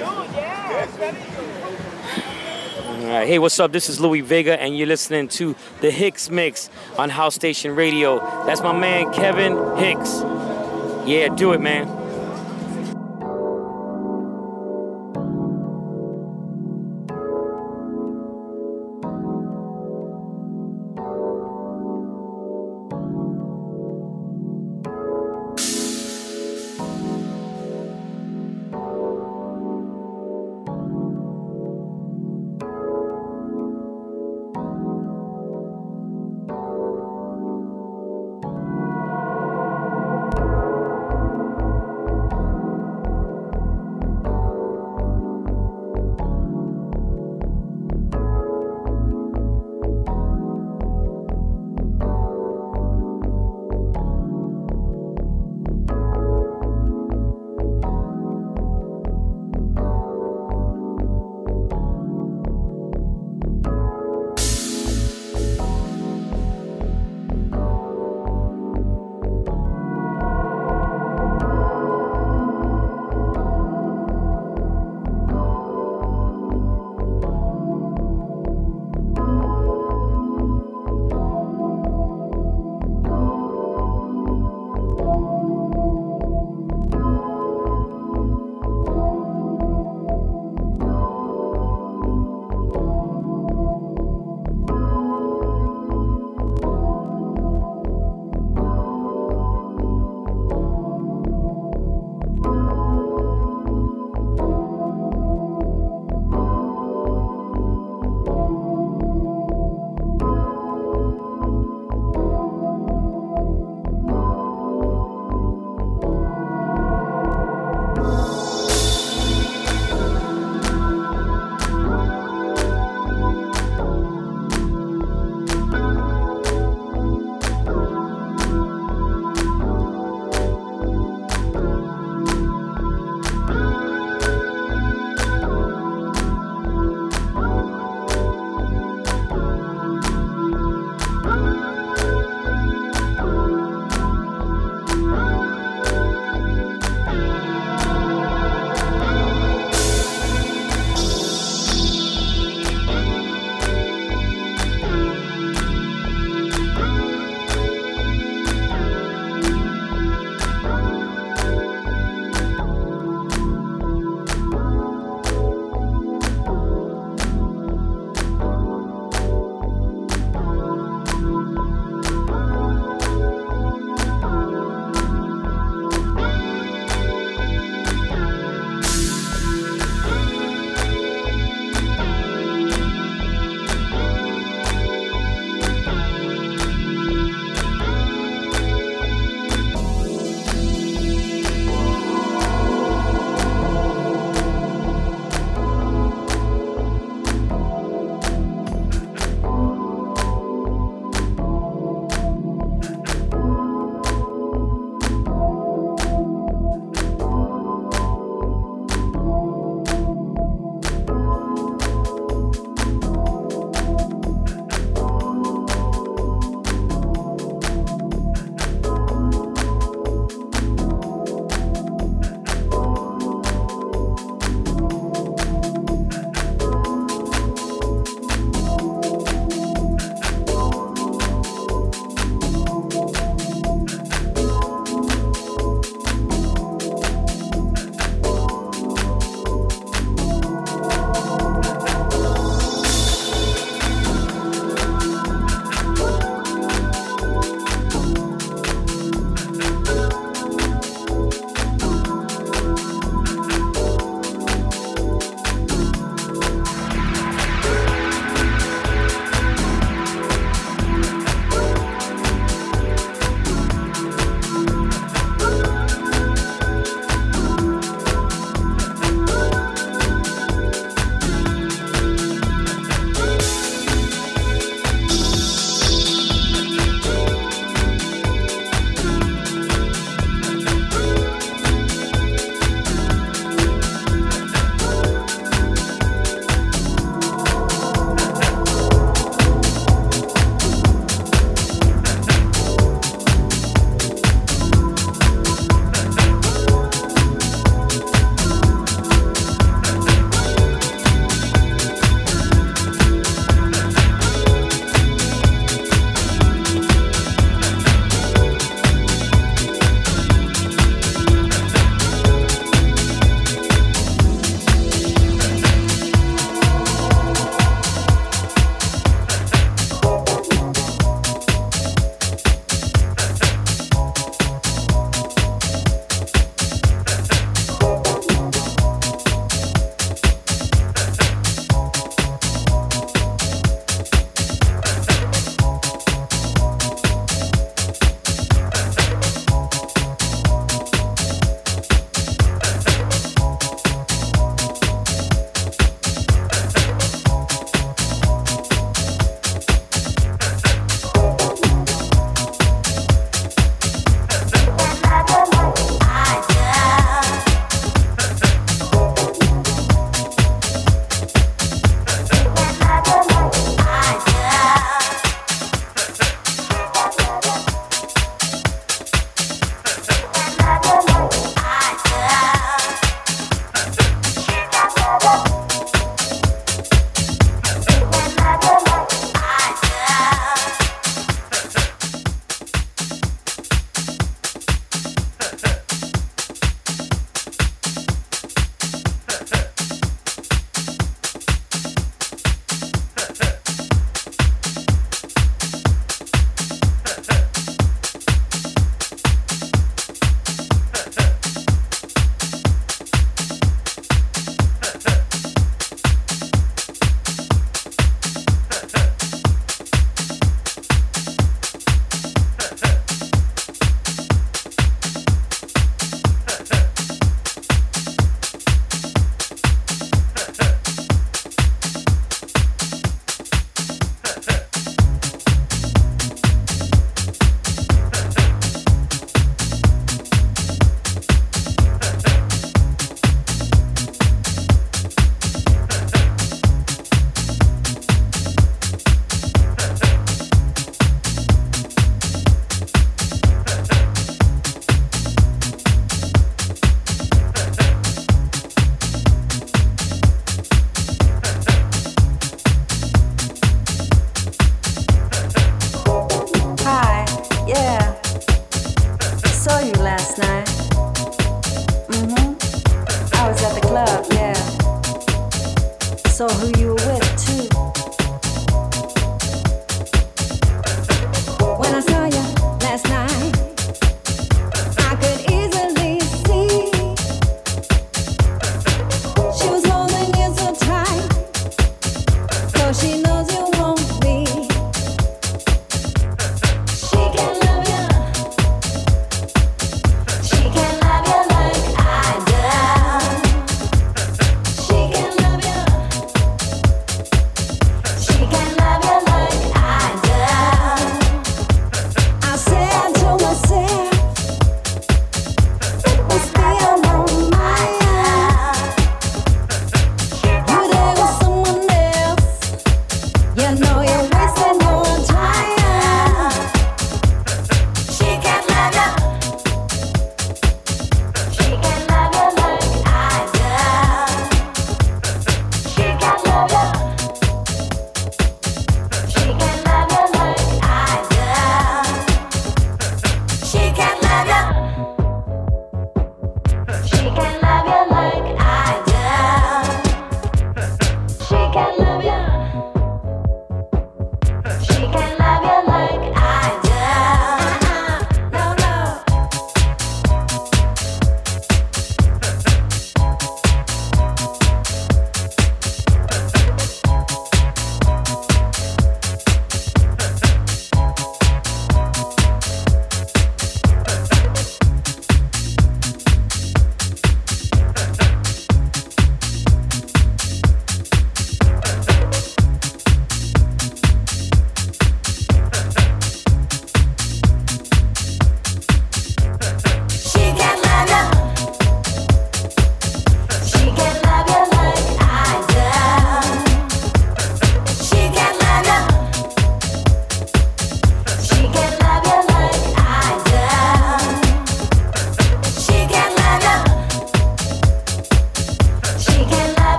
All right. Hey, what's up? This is Louie Vega, and you're listening to the Hicks Mix on House Station Radio. That's my man, Kevin Hicks. Yeah, do it, man.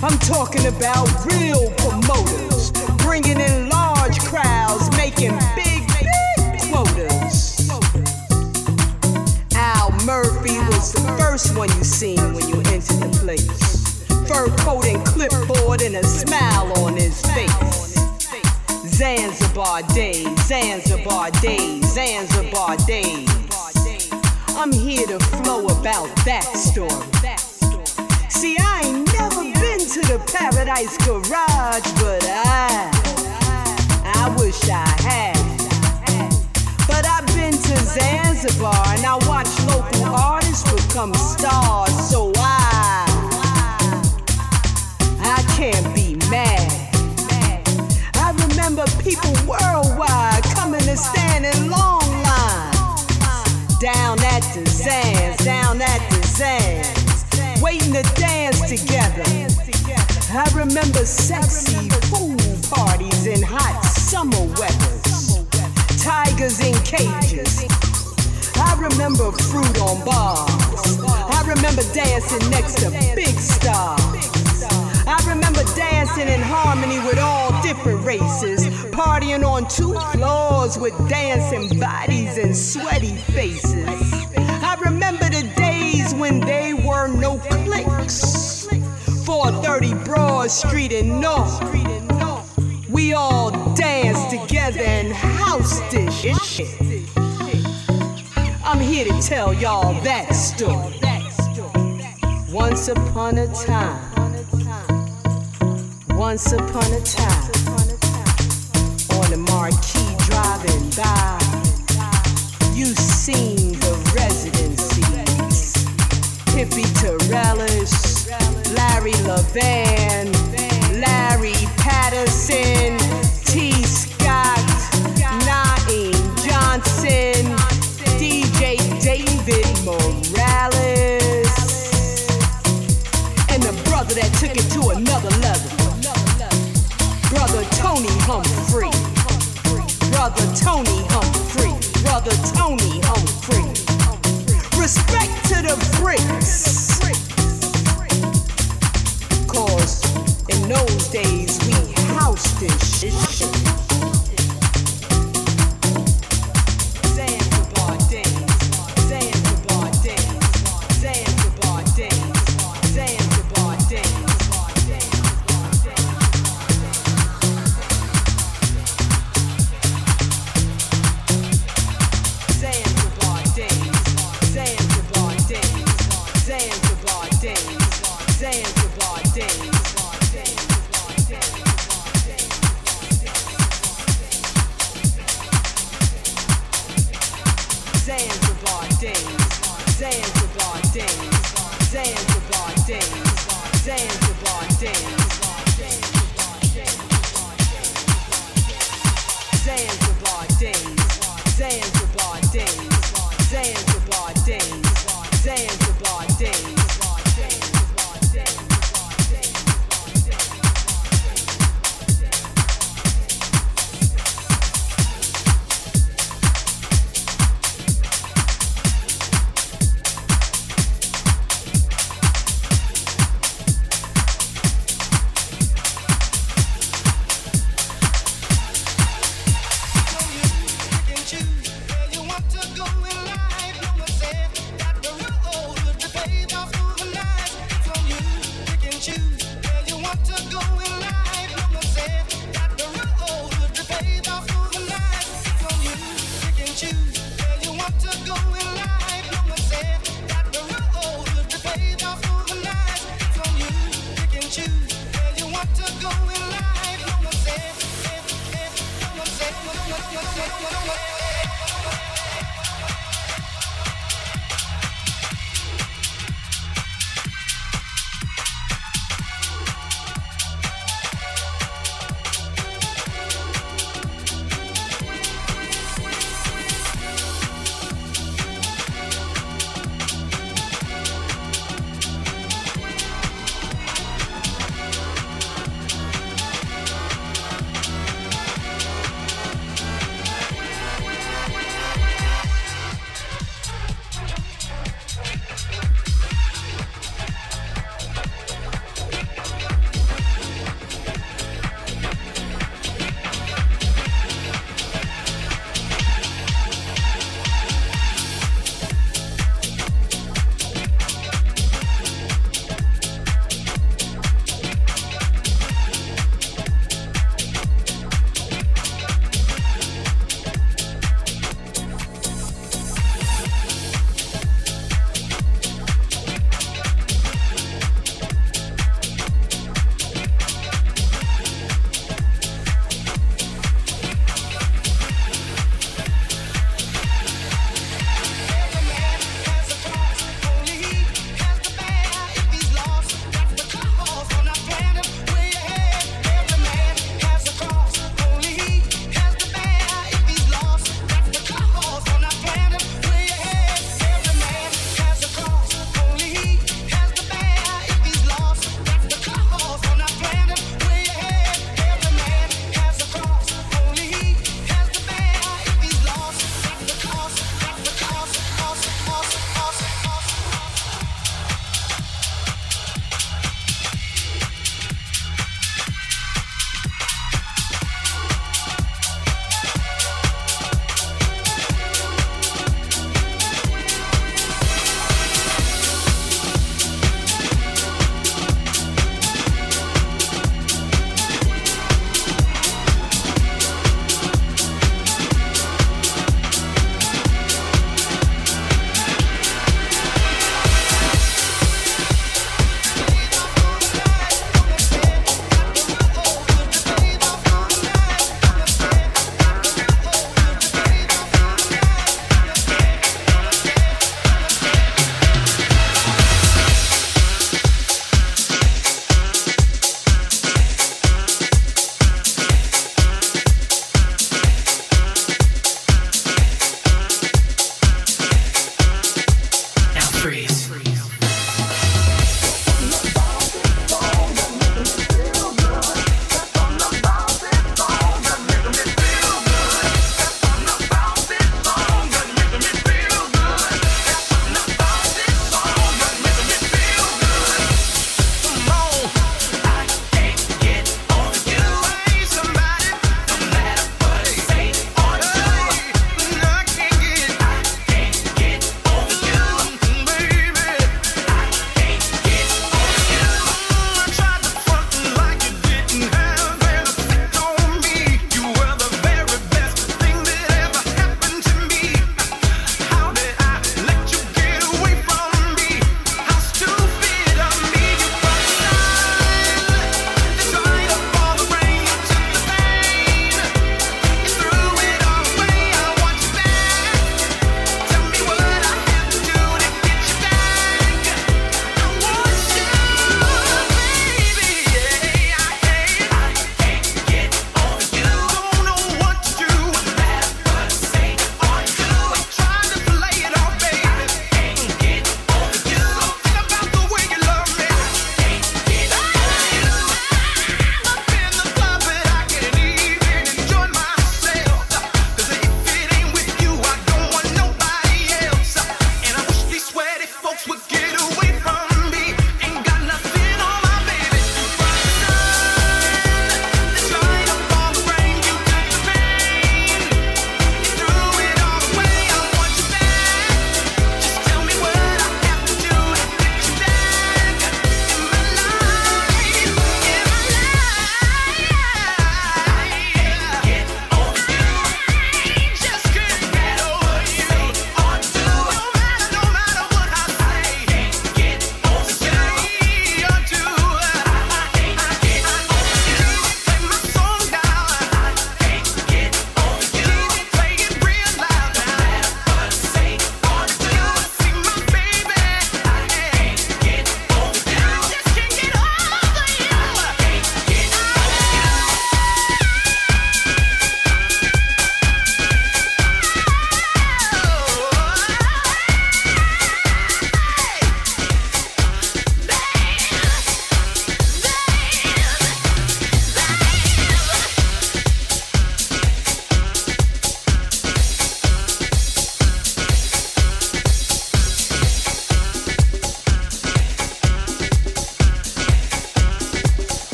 I'm talking about real promoters, bringing in large crowds, making big, big quotas. Al Murphy was the first one you seen when you entered the place. Fur coat and clipboard and a smile on his face. Zanzibar days, Zanzibar days, Zanzibar days. I'm here to flow about that story. See, I ain't never to the Paradise Garage, but I, I wish I had. But I've been to Zanzibar and I watch local artists become stars, so I, I can't be mad. I remember people worldwide coming to stand in long lines down at the Zans, down at the Zans, waiting to dance together. I remember sexy pool parties in hot summer weathers, tigers in cages. I remember fruit on bars. I remember dancing next to big stars. I remember dancing in harmony with all different races, partying on two floors with dancing bodies and sweaty faces. I remember the days when there were no cliques. 430 Broad Street in North. We all danced together and house this shit. I'm here to tell y'all that story. Once upon a time. Once upon a time, on the marquee driving by, you seen the residencies. Hippie Torrales, Larry Levan, Larry Patterson, T. Scott, Naeem Johnson, DJ David Morales, and the brother that took it to another level. Brother Tony Humphrey. Brother Tony Humphrey. Brother Tony Humphrey. Respect to the bricks. Those days we housed this shit.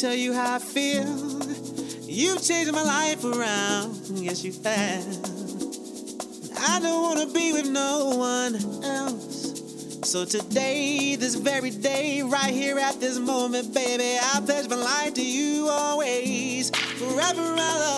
Tell you how I feel. You've changed my life around, yes, you have. I don't wanna be with no one else. So today, this very day, right here at this moment, baby, I pledge my life to you always. Forever I love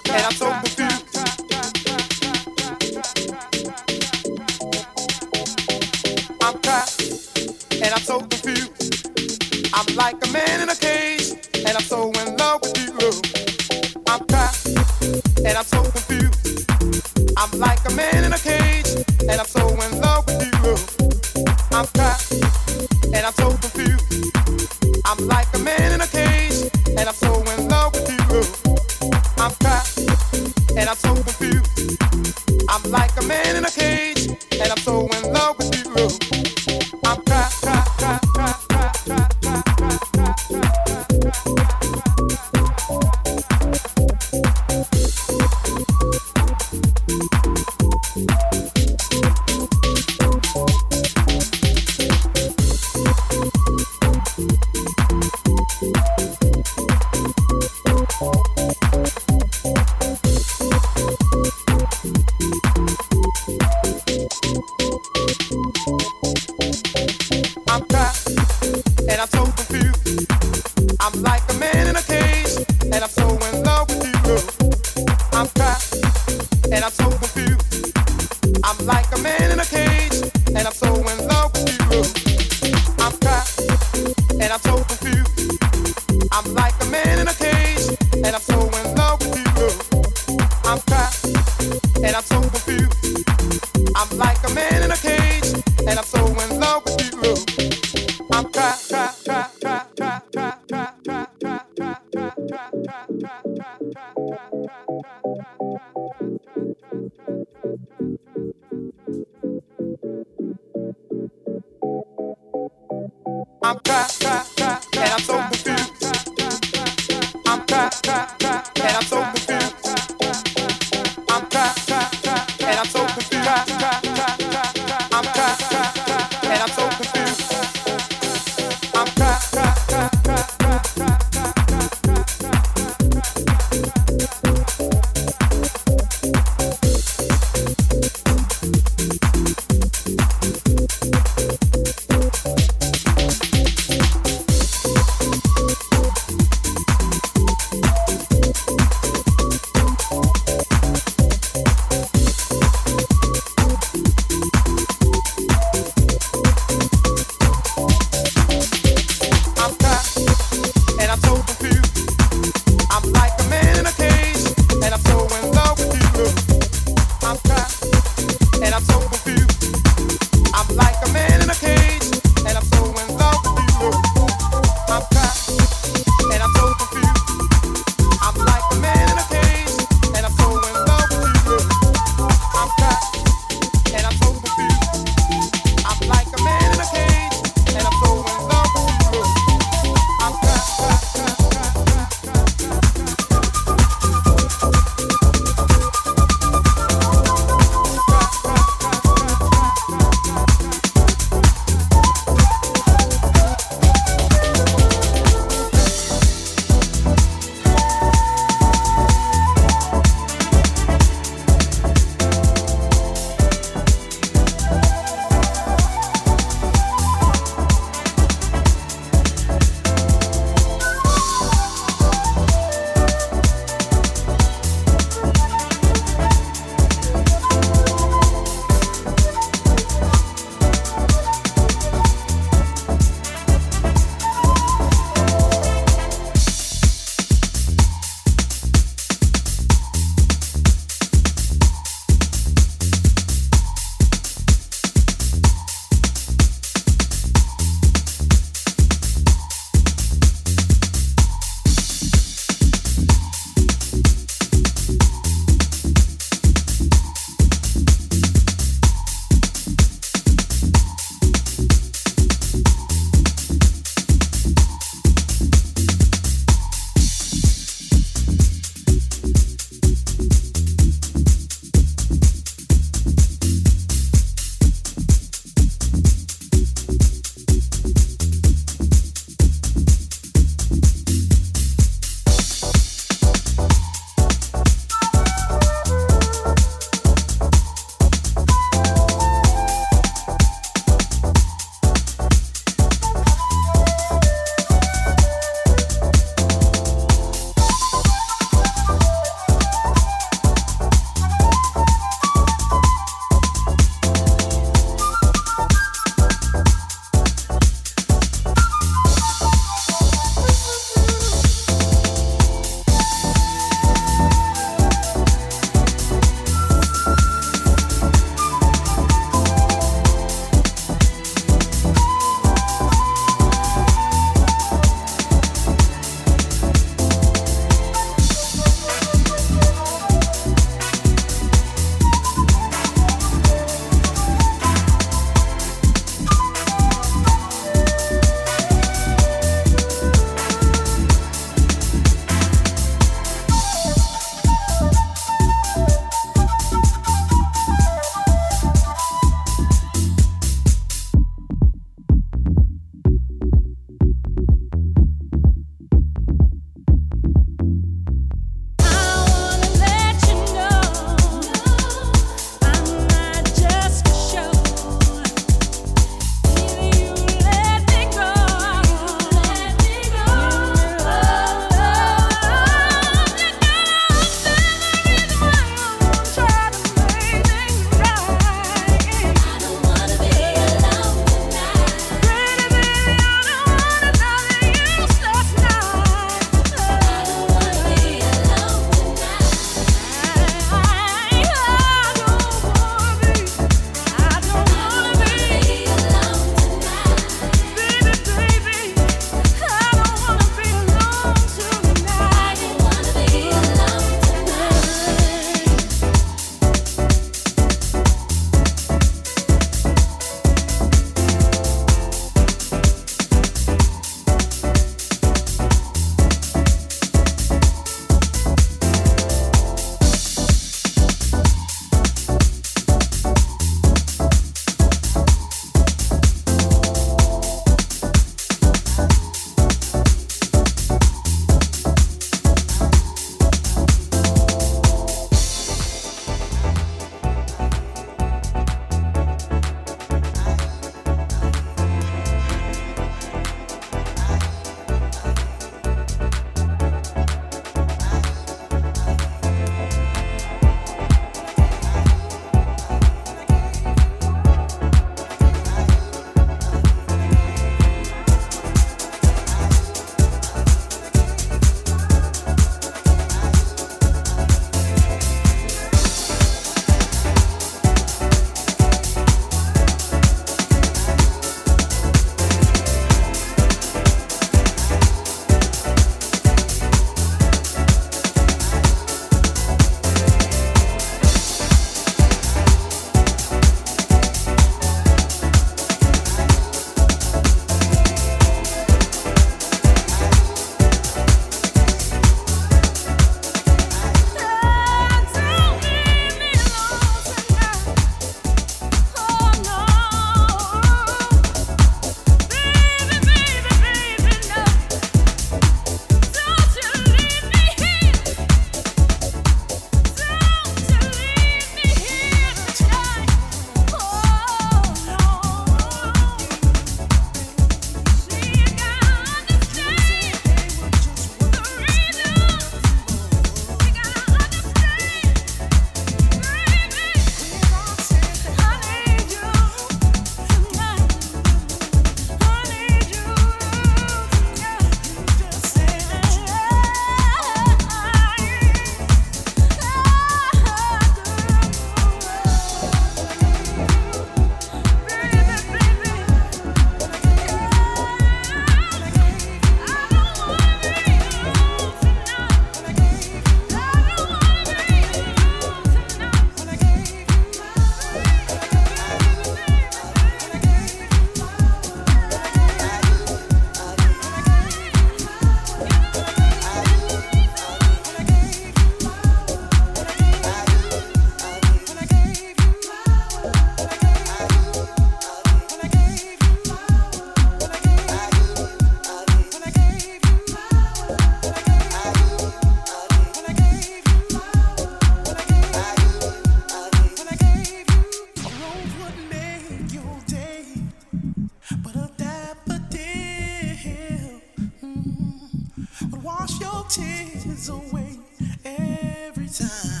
your tears away every time.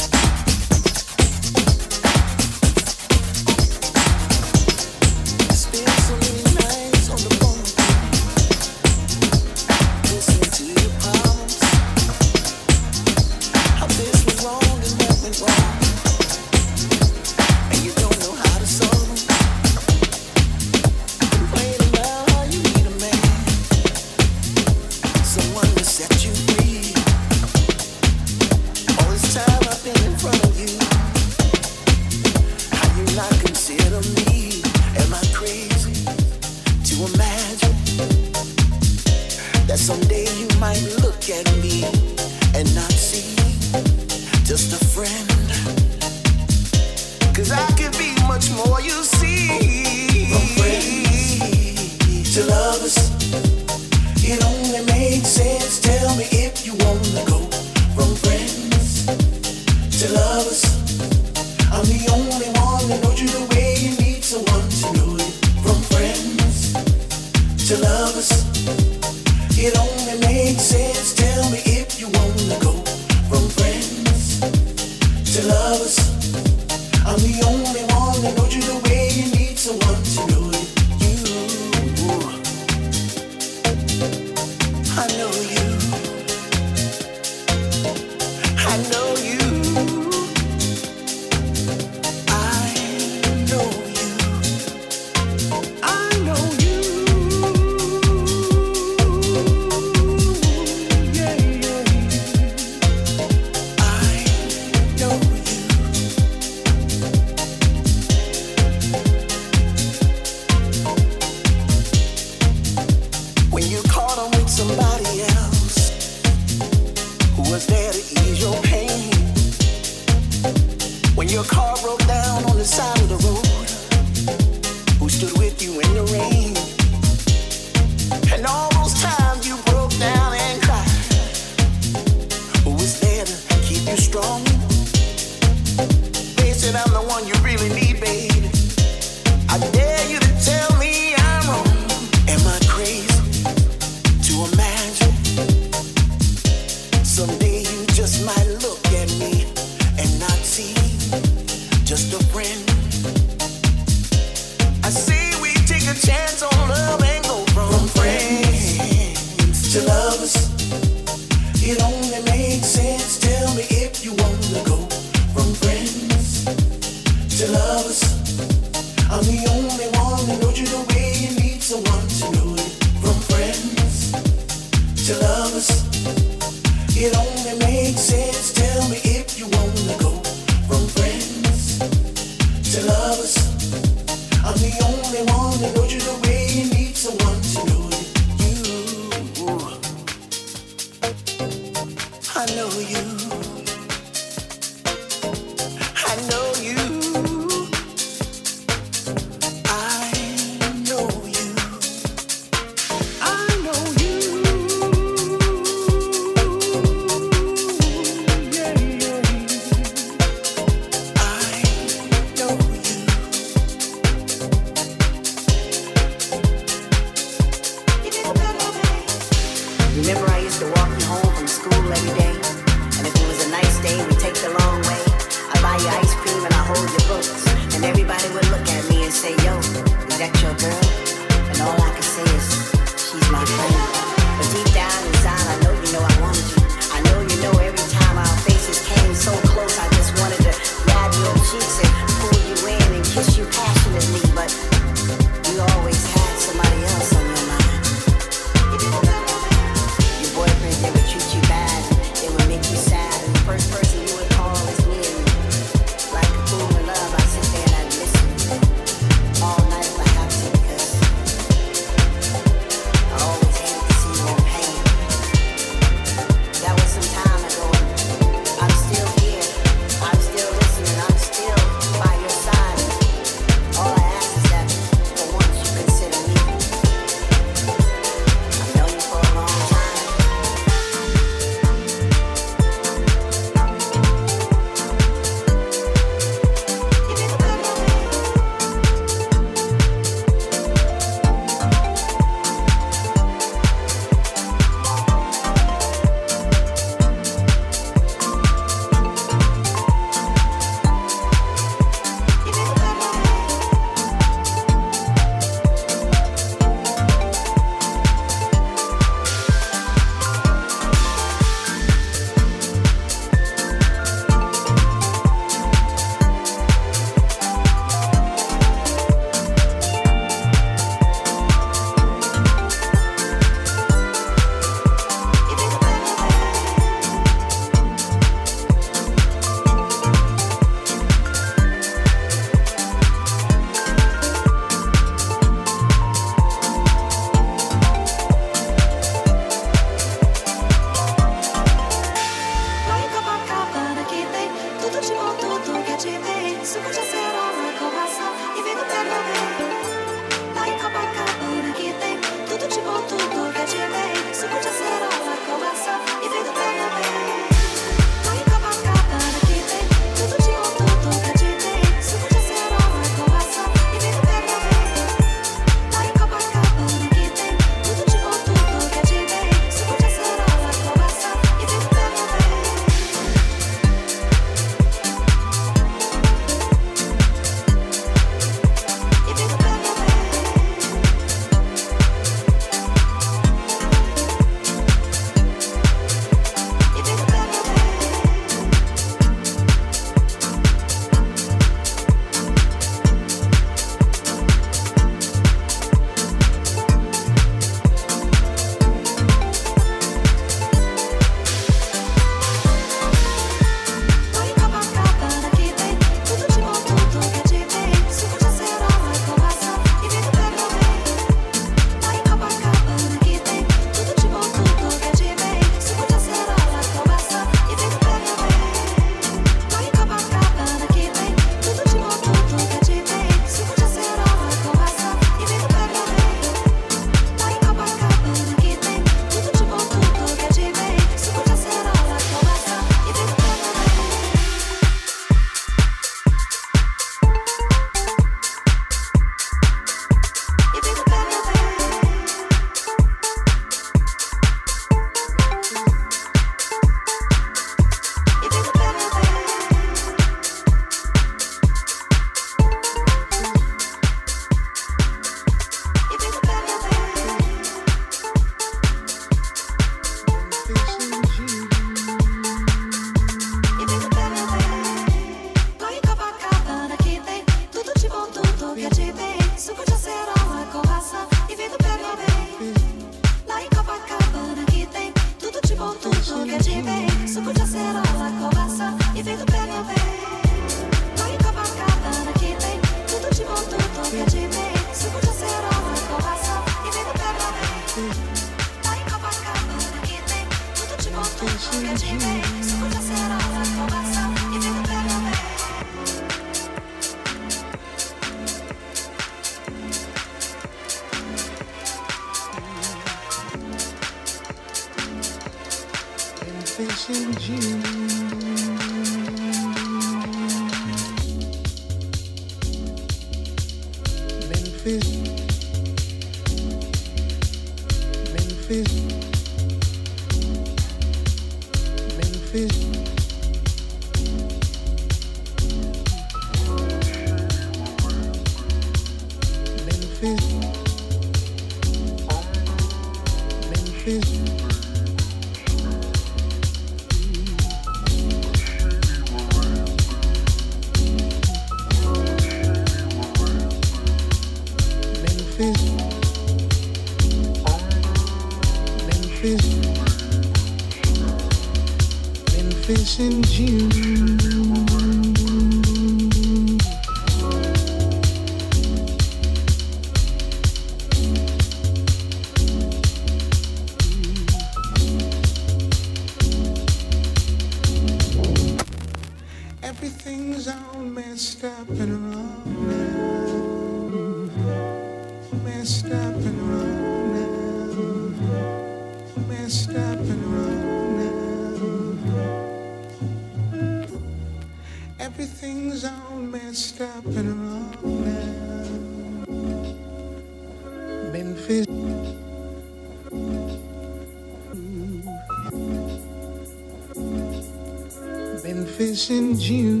Memphis in June.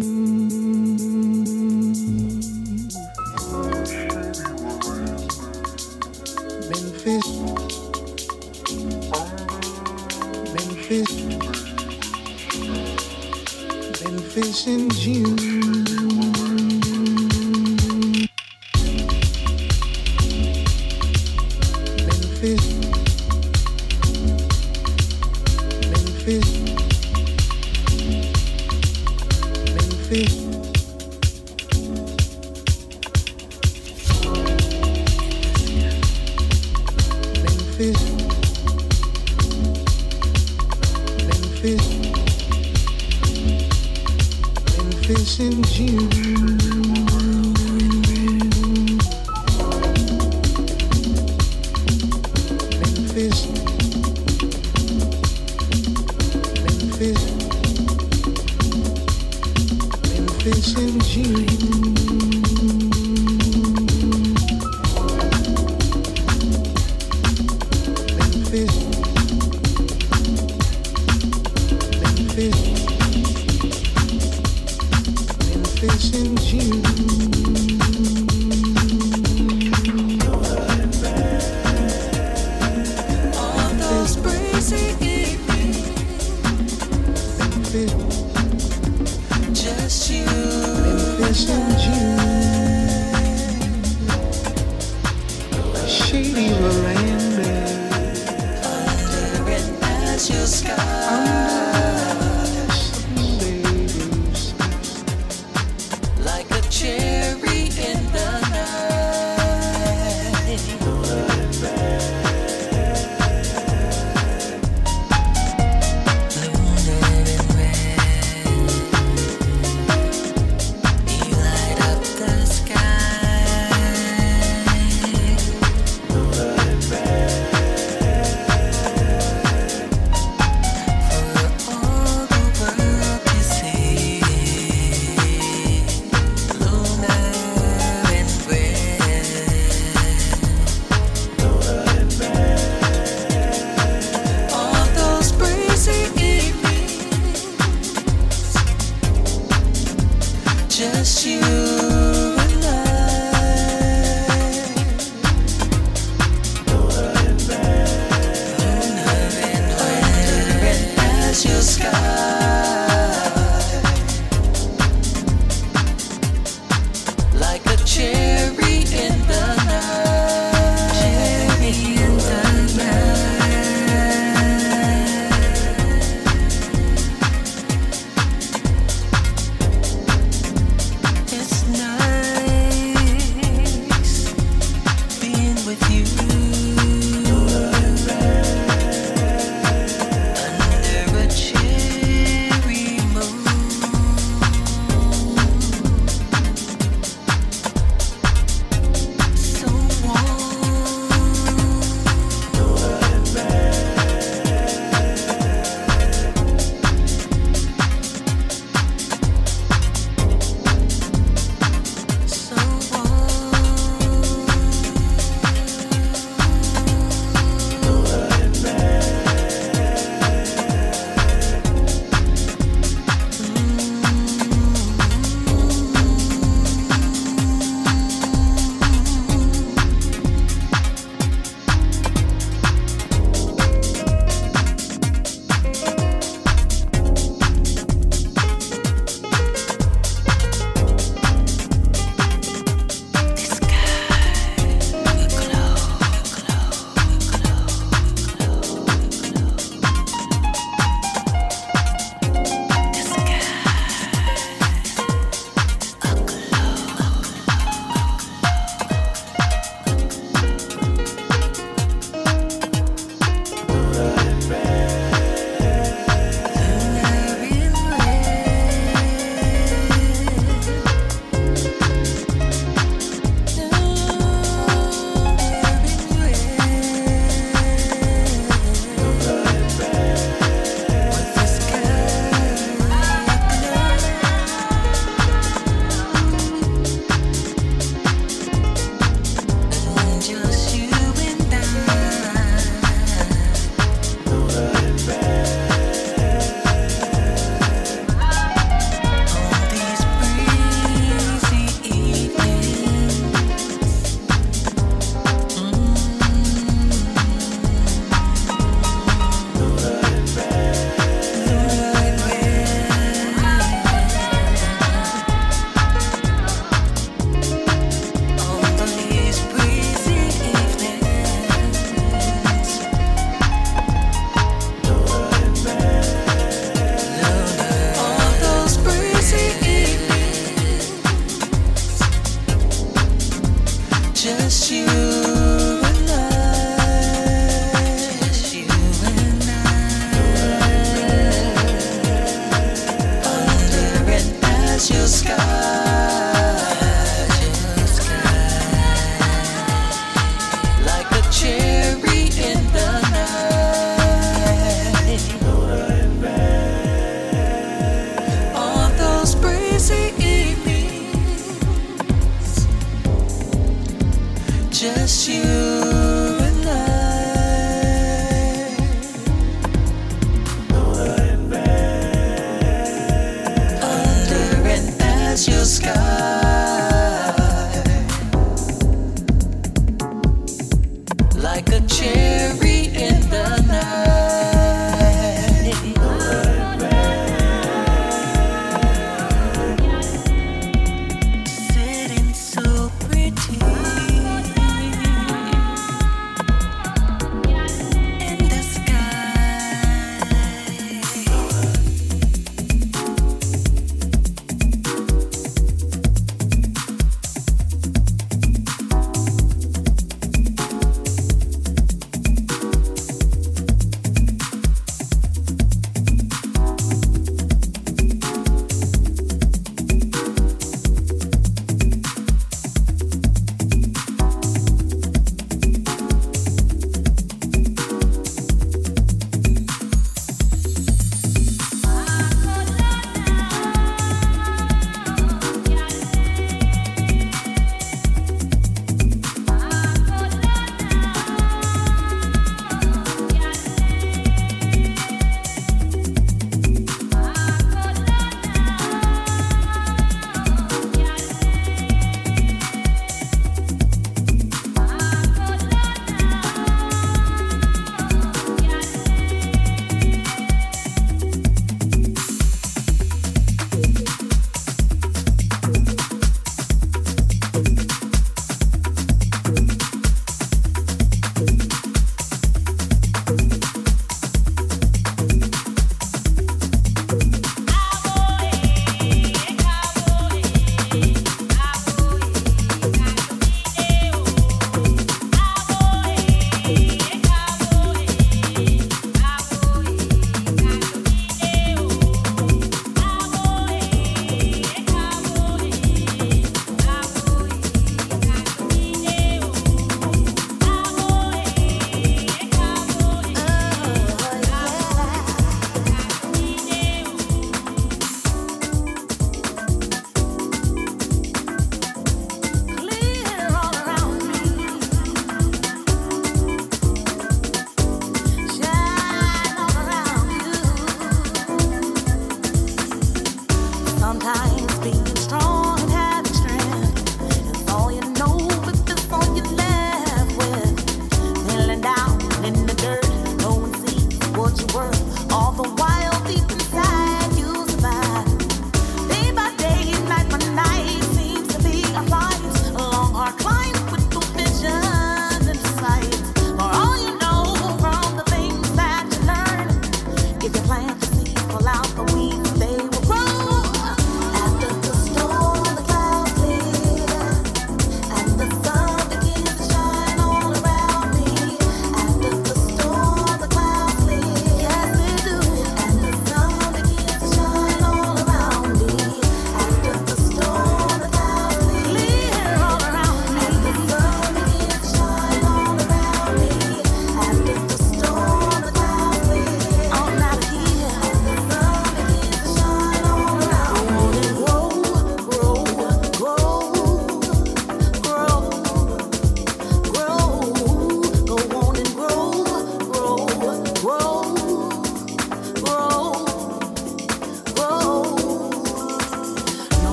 Memphis. Memphis. Memphis in June.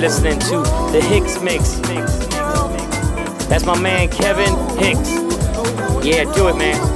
Listening to the Hicks Mix. That's my man Kevin Hicks. Yeah, do it, man.